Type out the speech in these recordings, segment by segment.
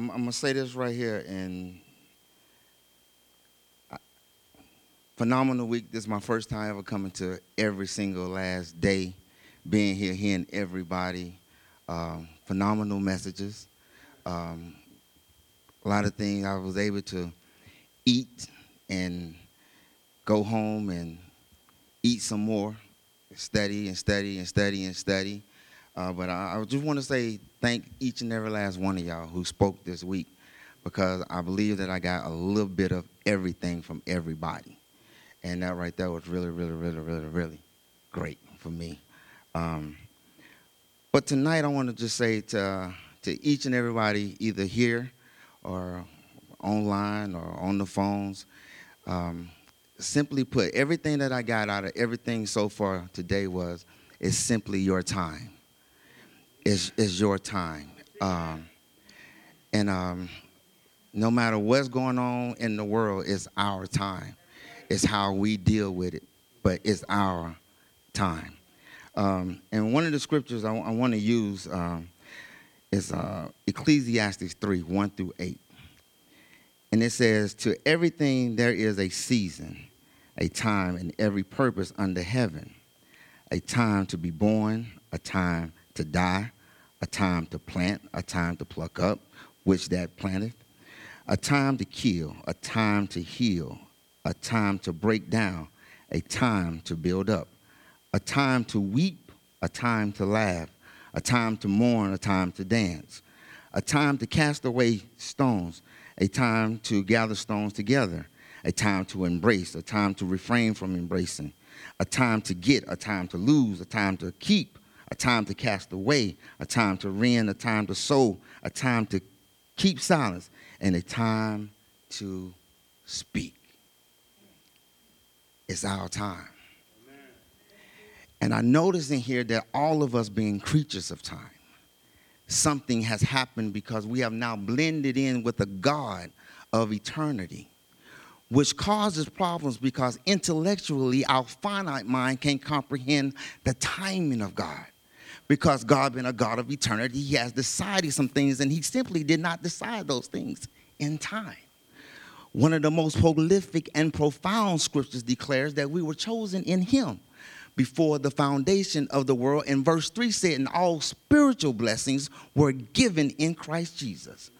I'm, I'm gonna say this right here, and phenomenal week. This is my first time ever coming to every single last day, being here, hearing everybody. Um, phenomenal messages. Um, a lot of things I was able to eat and go home and eat some more, study and study and study and study. Uh, but I, I just want to say thank each and every last one of y'all who spoke this week because I believe that I got a little bit of everything from everybody. And that right there was really, really, really, really, really great for me. Um, but tonight I want to just say to, to each and everybody, either here or online or on the phones, um, simply put, everything that I got out of everything so far today was, is simply your time is, is your time. Um, and um, no matter what's going on in the world, it's our time. It's how we deal with it, but it's our time. Um, and one of the scriptures I, I want to use um, is uh, Ecclesiastes 3 1 through 8. And it says, To everything there is a season, a time, and every purpose under heaven, a time to be born, a time to die, a time to plant, a time to pluck up, which that planteth, a time to kill, a time to heal, a time to break down, a time to build up, a time to weep, a time to laugh, a time to mourn, a time to dance, a time to cast away stones, a time to gather stones together, a time to embrace, a time to refrain from embracing, a time to get, a time to lose, a time to keep, a time to cast away, a time to rend, a time to sow, a time to keep silence, and a time to speak. It's our time. And I notice in here that all of us being creatures of time, something has happened because we have now blended in with the God of eternity, which causes problems because intellectually our finite mind can't comprehend the timing of God because God being a God of eternity, he has decided some things and he simply did not decide those things in time. One of the most prolific and profound scriptures declares that we were chosen in him before the foundation of the world. And verse 3 said, and all spiritual blessings were given in Christ Jesus.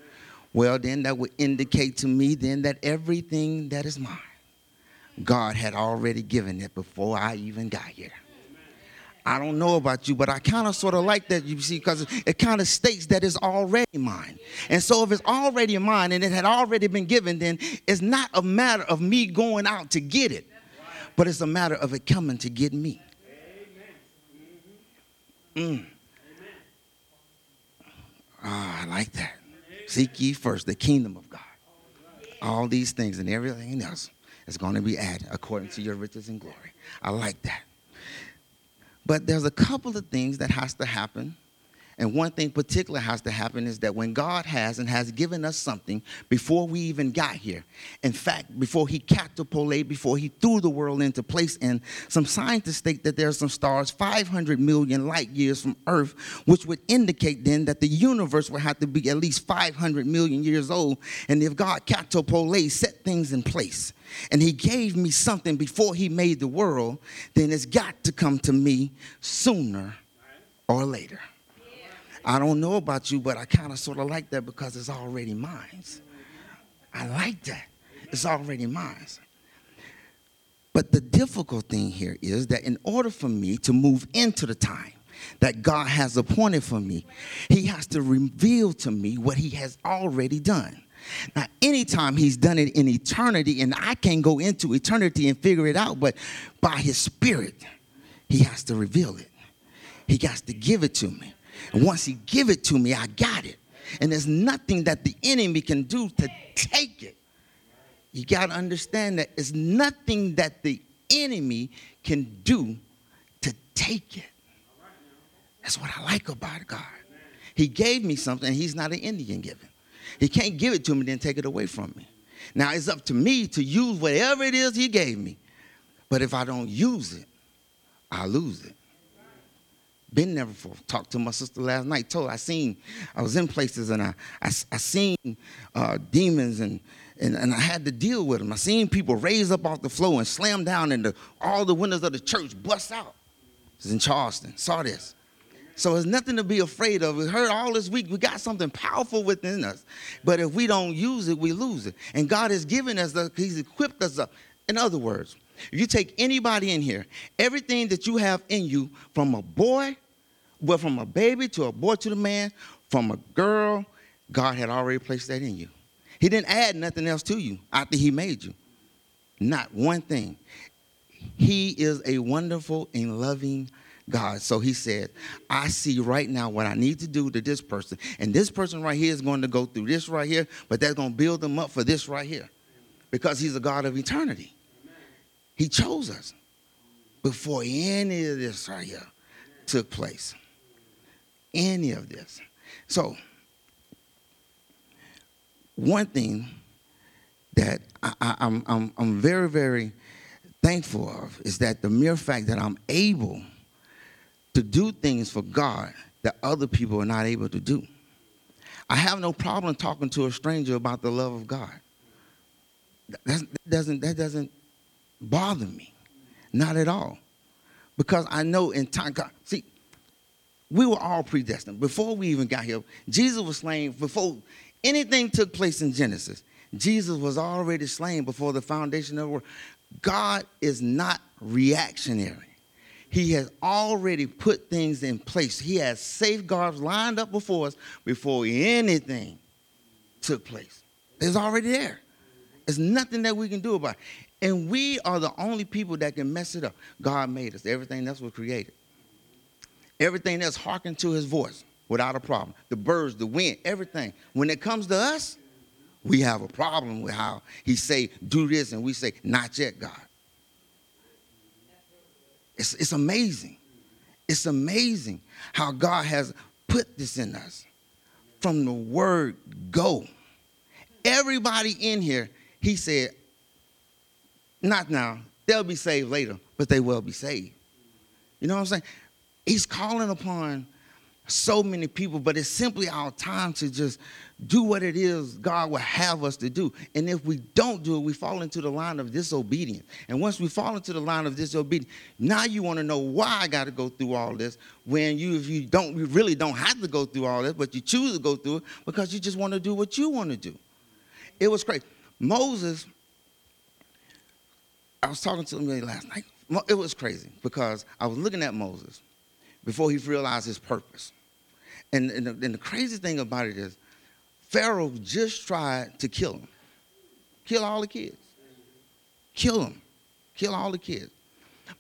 Well, then that would indicate to me then that everything that is mine, God had already given it before I even got here. I don't know about you, but I kind of sort of like that, you see, because it kind of states that it's already mine. And so if it's already mine and it had already been given, then it's not a matter of me going out to get it, but it's a matter of it coming to get me. Amen. Mm. Oh, I like that. Seek ye first the kingdom of God. All these things and everything else is going to be added according to your riches and glory. I like that. But there's a couple of things that has to happen. And one thing particular has to happen is that when God has and has given us something before we even got here, in fact, before he catapulted, before he threw the world into place, and some scientists state that there are some stars 500 million light years from Earth, which would indicate then that the universe would have to be at least 500 million years old. And if God catapulted, set things in place, and he gave me something before he made the world, then it's got to come to me sooner or later. I don't know about you, but I kind of sort of like that because it's already mine. I like that. It's already mine. But the difficult thing here is that in order for me to move into the time that God has appointed for me, He has to reveal to me what He has already done. Now, anytime he's done it in eternity, and I can't go into eternity and figure it out, but by his spirit, he has to reveal it. He has to give it to me. And once he give it to me, I got it. And there's nothing that the enemy can do to take it. You got to understand that it's nothing that the enemy can do to take it. That's what I like about God. He gave me something, and he's not an Indian giving. He can't give it to me, then take it away from me. Now it's up to me to use whatever it is he gave me. But if I don't use it, I lose it. Been there before. Talked to my sister last night. Told her I seen, I was in places and I, I, I seen uh, demons and, and, and I had to deal with them. I seen people raise up off the floor and slam down the, all the windows of the church bust out. It was in Charleston. Saw this. So there's nothing to be afraid of. We heard all this week, we got something powerful within us. But if we don't use it, we lose it. And God has given us, the, He's equipped us up. In other words, if you take anybody in here, everything that you have in you, from a boy, well, from a baby to a boy to the man, from a girl, God had already placed that in you. He didn't add nothing else to you after He made you. Not one thing. He is a wonderful and loving God. So he said, I see right now what I need to do to this person. And this person right here is going to go through this right here, but that's going to build them up for this right here because he's a God of eternity. He chose us before any of this right here took place. Any of this. So, one thing that I, am I'm, I'm, I'm very, very thankful of is that the mere fact that I'm able to do things for God that other people are not able to do. I have no problem talking to a stranger about the love of God. That doesn't, that doesn't bother me, not at all. Because I know in time, God, see, we were all predestined. Before we even got here, Jesus was slain, before anything took place in Genesis, Jesus was already slain before the foundation of the world. God is not reactionary. He has already put things in place. He has safeguards lined up before us before anything took place. It's already there. There's nothing that we can do about it. And we are the only people that can mess it up. God made us. Everything else was created. Everything that's hearkened to his voice without a problem. The birds, the wind, everything. When it comes to us, we have a problem with how he say, do this, and we say, not yet, God. It's, it's amazing. It's amazing how God has put this in us from the word go. Everybody in here, he said, not now, they'll be saved later, but they will be saved. You know what I'm saying? He's calling upon so many people, but it's simply our time to just do what it is God will have us to do. And if we don't do it, we fall into the line of disobedience. And once we fall into the line of disobedience, now you want to know why I got to go through all this when you if you don't you really don't have to go through all this, but you choose to go through it because you just want to do what you want to do. It was crazy. Moses, I was talking to him last night. It was crazy because I was looking at Moses before he realized his purpose. And, and, the, and the crazy thing about it is, Pharaoh just tried to kill him, kill all the kids, kill him, kill all the kids.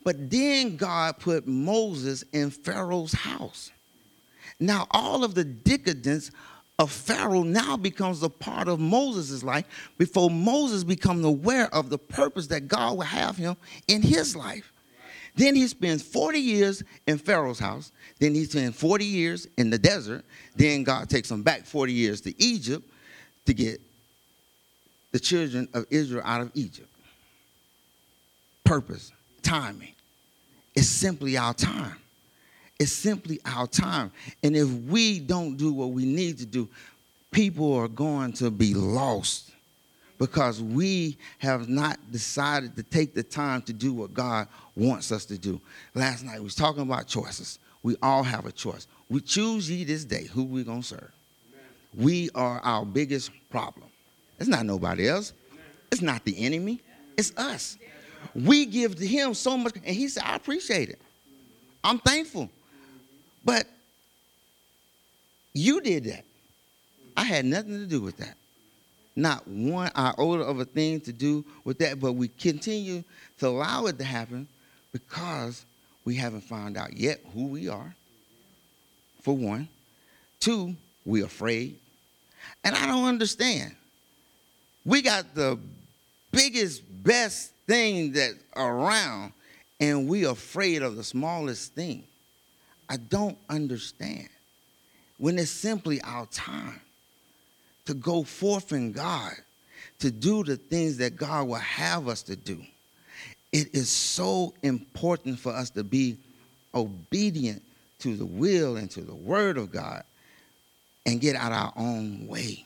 But then God put Moses in Pharaoh's house. Now, all of the decadence of Pharaoh now becomes a part of Moses' life before Moses becomes aware of the purpose that God will have him in his life. Then he spends 40 years in Pharaoh's house. Then he spends 40 years in the desert. Then God takes him back 40 years to Egypt to get the children of Israel out of Egypt. Purpose, timing. It's simply our time. It's simply our time. And if we don't do what we need to do, people are going to be lost because we have not decided to take the time to do what God wants us to do. Last night we was talking about choices. We all have a choice. We choose ye this day who we gonna serve. Amen. We are our biggest problem. It's not nobody else. It's not the enemy. It's us. We give to him so much, and he said, I appreciate it. I'm thankful. But you did that. I had nothing to do with that not one iota of a thing to do with that, but we continue to allow it to happen because we haven't found out yet who we are, for one. Two, we're afraid. And I don't understand. We got the biggest, best thing that around, and we're afraid of the smallest thing. I don't understand. When it's simply our time to go forth in God, to do the things that God will have us to do. It is so important for us to be obedient to the will and to the word of God and get out our own way.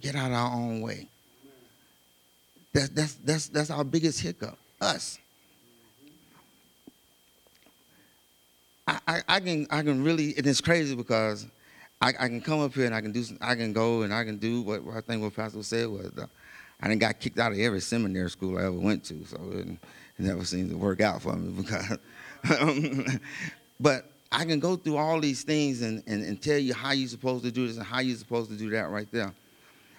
Get out our own way. That's, that's, that's, that's our biggest hiccup, us. I, I, I, can I can really and it's crazy because I, I can come up here and I can do some, I can go and I can do what, what I think what Pastor said was uh, I didn't got kicked out of every seminary school I ever went to, so it, it never seemed to work out for me because um, but I can go through all these things and, and, and tell you how you're supposed to do this and how you're supposed to do that right there.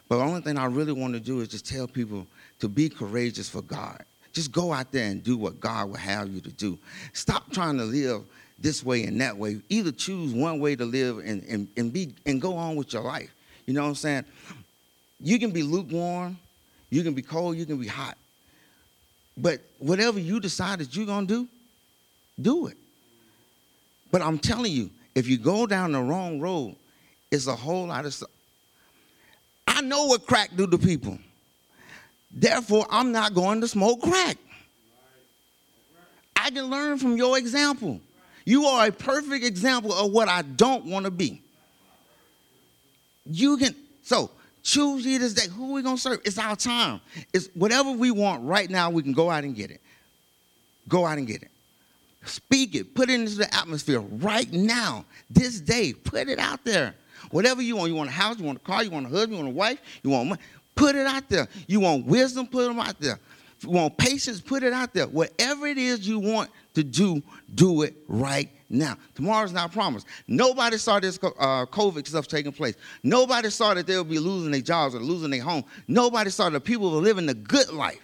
But the only thing I really want to do is just tell people to be courageous for God. Just go out there and do what God will have you to do. Stop trying to live this way and that way. Either choose one way to live and, and, and be and go on with your life. You know what I'm saying? You can be lukewarm, you can be cold, you can be hot. But whatever you decide that you're gonna do, do it. But I'm telling you, if you go down the wrong road, it's a whole lot of stuff. I know what crack do to people. Therefore, I'm not going to smoke crack. I can learn from your example. You are a perfect example of what I don't want to be. You can, so choose ye this day. Who we going to serve? It's our time. It's whatever we want right now, we can go out and get it. Go out and get it. Speak it. Put it into the atmosphere right now, this day. Put it out there. Whatever you want. You want a house, you want a car, you want a husband, you want a wife, you want money. Put it out there. You want wisdom, put them out there. You want patience, put it out there. Whatever it is you want to do, do it right now. Tomorrow's not promised. Nobody saw this uh, COVID stuff taking place. Nobody saw that they would be losing their jobs or losing their home. Nobody saw that people were living the good life.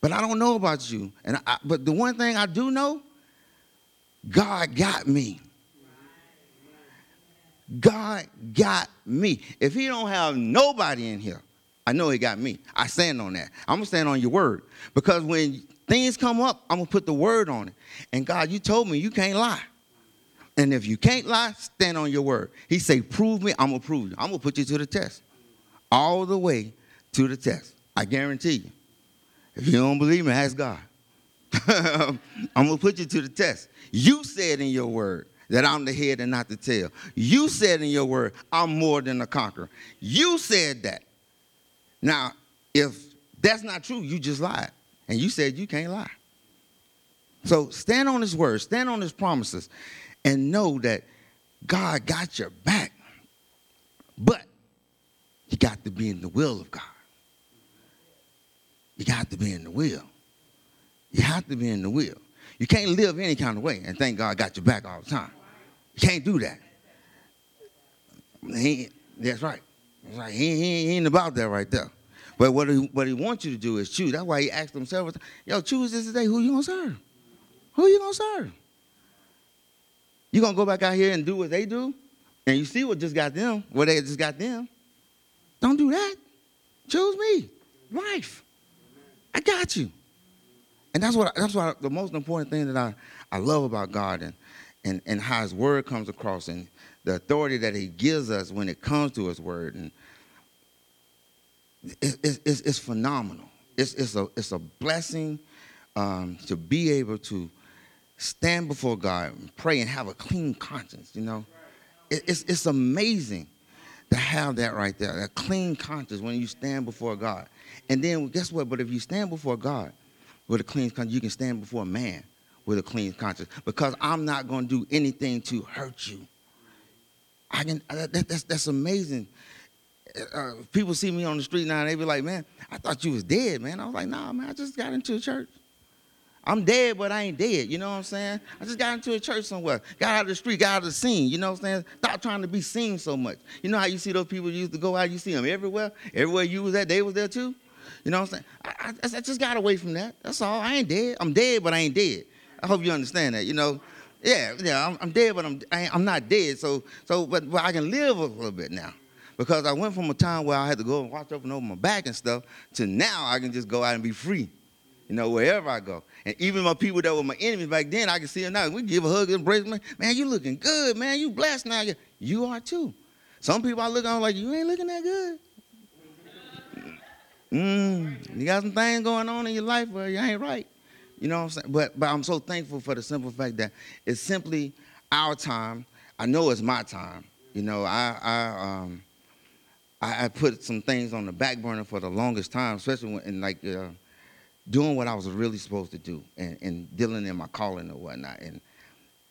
But I don't know about you. And I, but the one thing I do know, God got me. God got me. If he don't have nobody in here, I know he got me. I stand on that. I'm gonna stand on your word. Because when things come up, I'm gonna put the word on it. And God, you told me you can't lie. And if you can't lie, stand on your word. He say, prove me, I'm gonna prove you. I'm gonna put you to the test. All the way to the test. I guarantee you. If you don't believe me, ask God. I'm gonna put you to the test. You said in your word that I'm the head and not the tail. You said in your word, I'm more than a conqueror. You said that. Now, if that's not true, you just lied. And you said you can't lie. So stand on his word, stand on his promises, and know that God got your back. But you got to be in the will of God. You got to be in the will. You have to be in the will. You can't live any kind of way and thank God got your back all the time. Can't do that. He, that's right. That's right. He, he, he ain't about that right there. But what he, what he wants you to do is choose. That's why he asked himself, yo, choose this today. Who you going to serve? Who you going to serve? You going to go back out here and do what they do? And you see what just got them, what they just got them. Don't do that. Choose me. Life. I got you. And that's what that's what the most important thing that I, I love about God and and, and how his word comes across and the authority that he gives us when it comes to his word. And it, it, it's, it's phenomenal. It's, it's, a, it's a blessing um, to be able to stand before God and pray and have a clean conscience, you know. It, it's, it's amazing to have that right there, that clean conscience when you stand before God. And then guess what? But if you stand before God with a clean conscience, you can stand before man with a clean conscience because I'm not going to do anything to hurt you. I can. Uh, that, that's that's amazing. Uh, people see me on the street now and they be like, "Man, I thought you was dead, man." I was like, "Nah, man, I just got into a church. I'm dead, but I ain't dead. You know what I'm saying? I just got into a church somewhere, got out of the street, got out of the scene. You know what I'm saying? Stop trying to be seen so much. You know how you see those people used to go out, you see them everywhere. Everywhere you was at, they was there too. You know what I'm saying? I, I, I just got away from that. That's all. I ain't dead. I'm dead, but I ain't dead. I hope you understand that. You know, yeah, yeah. I'm, I'm dead, but I'm I am not dead. So so, but, but I can live a little bit now because I went from a time where I had to go and watch up and over my back and stuff to now I can just go out and be free. You know, wherever I go. And even my people that were my enemies back then, I can see them now. We give a hug, embrace, man. Man, you looking good, man. You blessed now. You are too. Some people I look on like, you ain't looking that good. Mm, you got some things going on in your life where you ain't right. You know what I'm saying? But but I'm so thankful for the simple fact that it's simply our time. I know it's my time. You know, I I um I, I put some things on the back burner for the longest time, especially when like uh, doing what I was really supposed to do and, and dealing in my calling or whatnot. And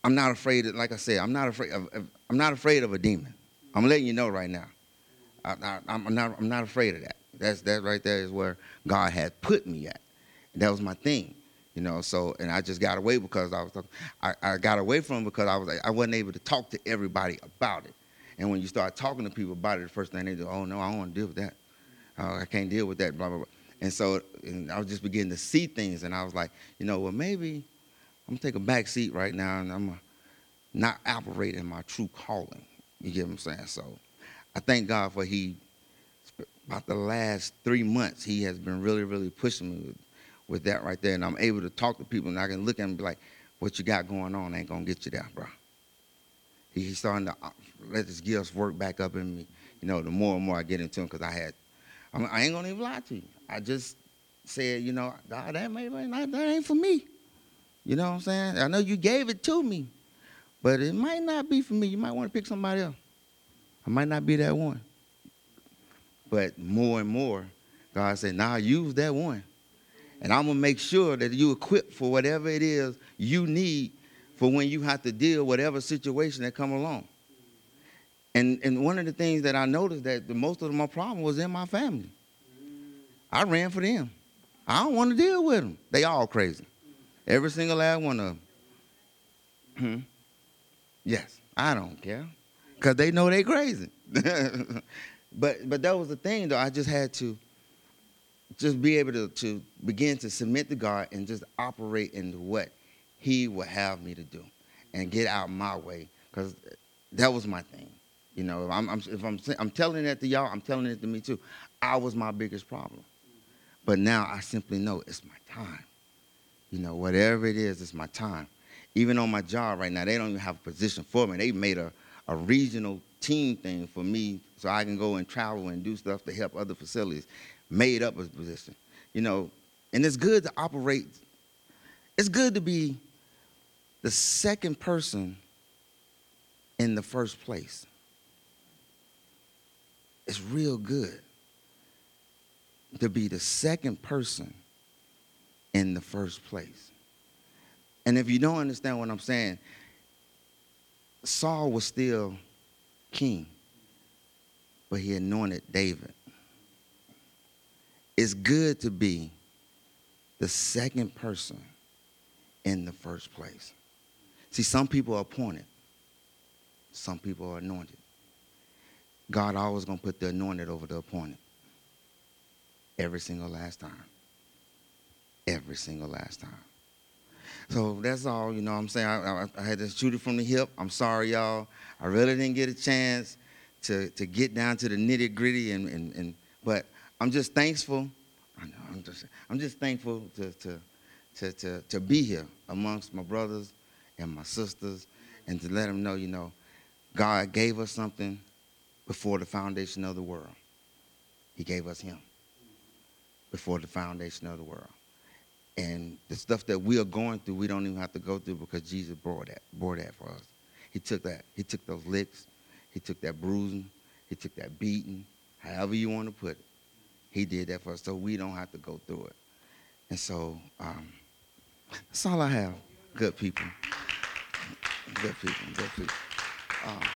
I'm not afraid of, like I said, I'm not afraid of, I'm not afraid of a demon. I'm letting you know right now. I, I'm not I'm not afraid of that. That's that right there is where God had put me at. That was my thing. You know, so and I just got away because I was I, I got away from because I was like, I wasn't able to talk to everybody about it. And when you start talking to people about it, the first thing they do, oh no, I don't want to deal with that. Uh, I can't deal with that, blah blah blah. And so and I was just beginning to see things, and I was like, you know, well maybe I'm gonna take a back seat right now, and I'm gonna not operate in my true calling. You get what I'm saying? So I thank God for He. About the last three months, He has been really, really pushing me with, that right there, and I'm able to talk to people, and I can look at them and be like, "What you got going on ain't gonna get you there, bro." He's starting to uh, let his gifts work back up in me. You know, the more and more I get into him, because I had, I, mean, I ain't gonna even lie to you. I just said, you know, God, that, may, that ain't for me. You know what I'm saying? I know you gave it to me, but it might not be for me. You might want to pick somebody else. I might not be that one. But more and more, God said, now use that one. And I'm going to make sure that you equipped for whatever it is you need for when you have to deal whatever situation that come along. And, and one of the things that I noticed that the most of my problem was in my family. I ran for them. I don't want to deal with them. They all crazy. Every single last one of them. Hmm. Yes, I don't care. Because they know they crazy. but but that was the thing though. I just had to just be able to, to begin to submit to God and just operate in what He would have me to do and get out my way. Because that was my thing. You know, if I'm, I'm, if I'm, I'm telling that to y'all, I'm telling it to me too. I was my biggest problem. But now I simply know it's my time. You know, whatever it is, it's my time. Even on my job right now, they don't even have a position for me. They made a, a regional team thing for me so I can go and travel and do stuff to help other facilities. Made up a position. You know, and it's good to operate. It's good to be the second person in the first place. It's real good to be the second person in the first place. And if you don't understand what I'm saying, Saul was still king, but he anointed David. It's good to be the second person in the first place. See, some people are appointed, some people are anointed. God always to put the anointed over the appointed. Every single last time. Every single last time. So that's all, you know I'm saying? I, I, I, had to shoot it from the hip. I'm sorry, y'all. I really didn't get a chance to, to get down to the nitty gritty, and, and, and, but I'm just thankful. I know, I'm just, I'm just thankful to, to, to, to, to be here amongst my brothers and my sisters and to let them know, you know, God gave us something before the foundation of the world. He gave us Him before the foundation of the world. And the stuff that we are going through, we don't even have to go through because Jesus bore that, bore that for us. He took that. He took those licks. He took that bruising. He took that beating, however you want to put it. He did that for us, so we don't have to go through it. And so um, that's all I have. Good people. Good people. Good people. Um,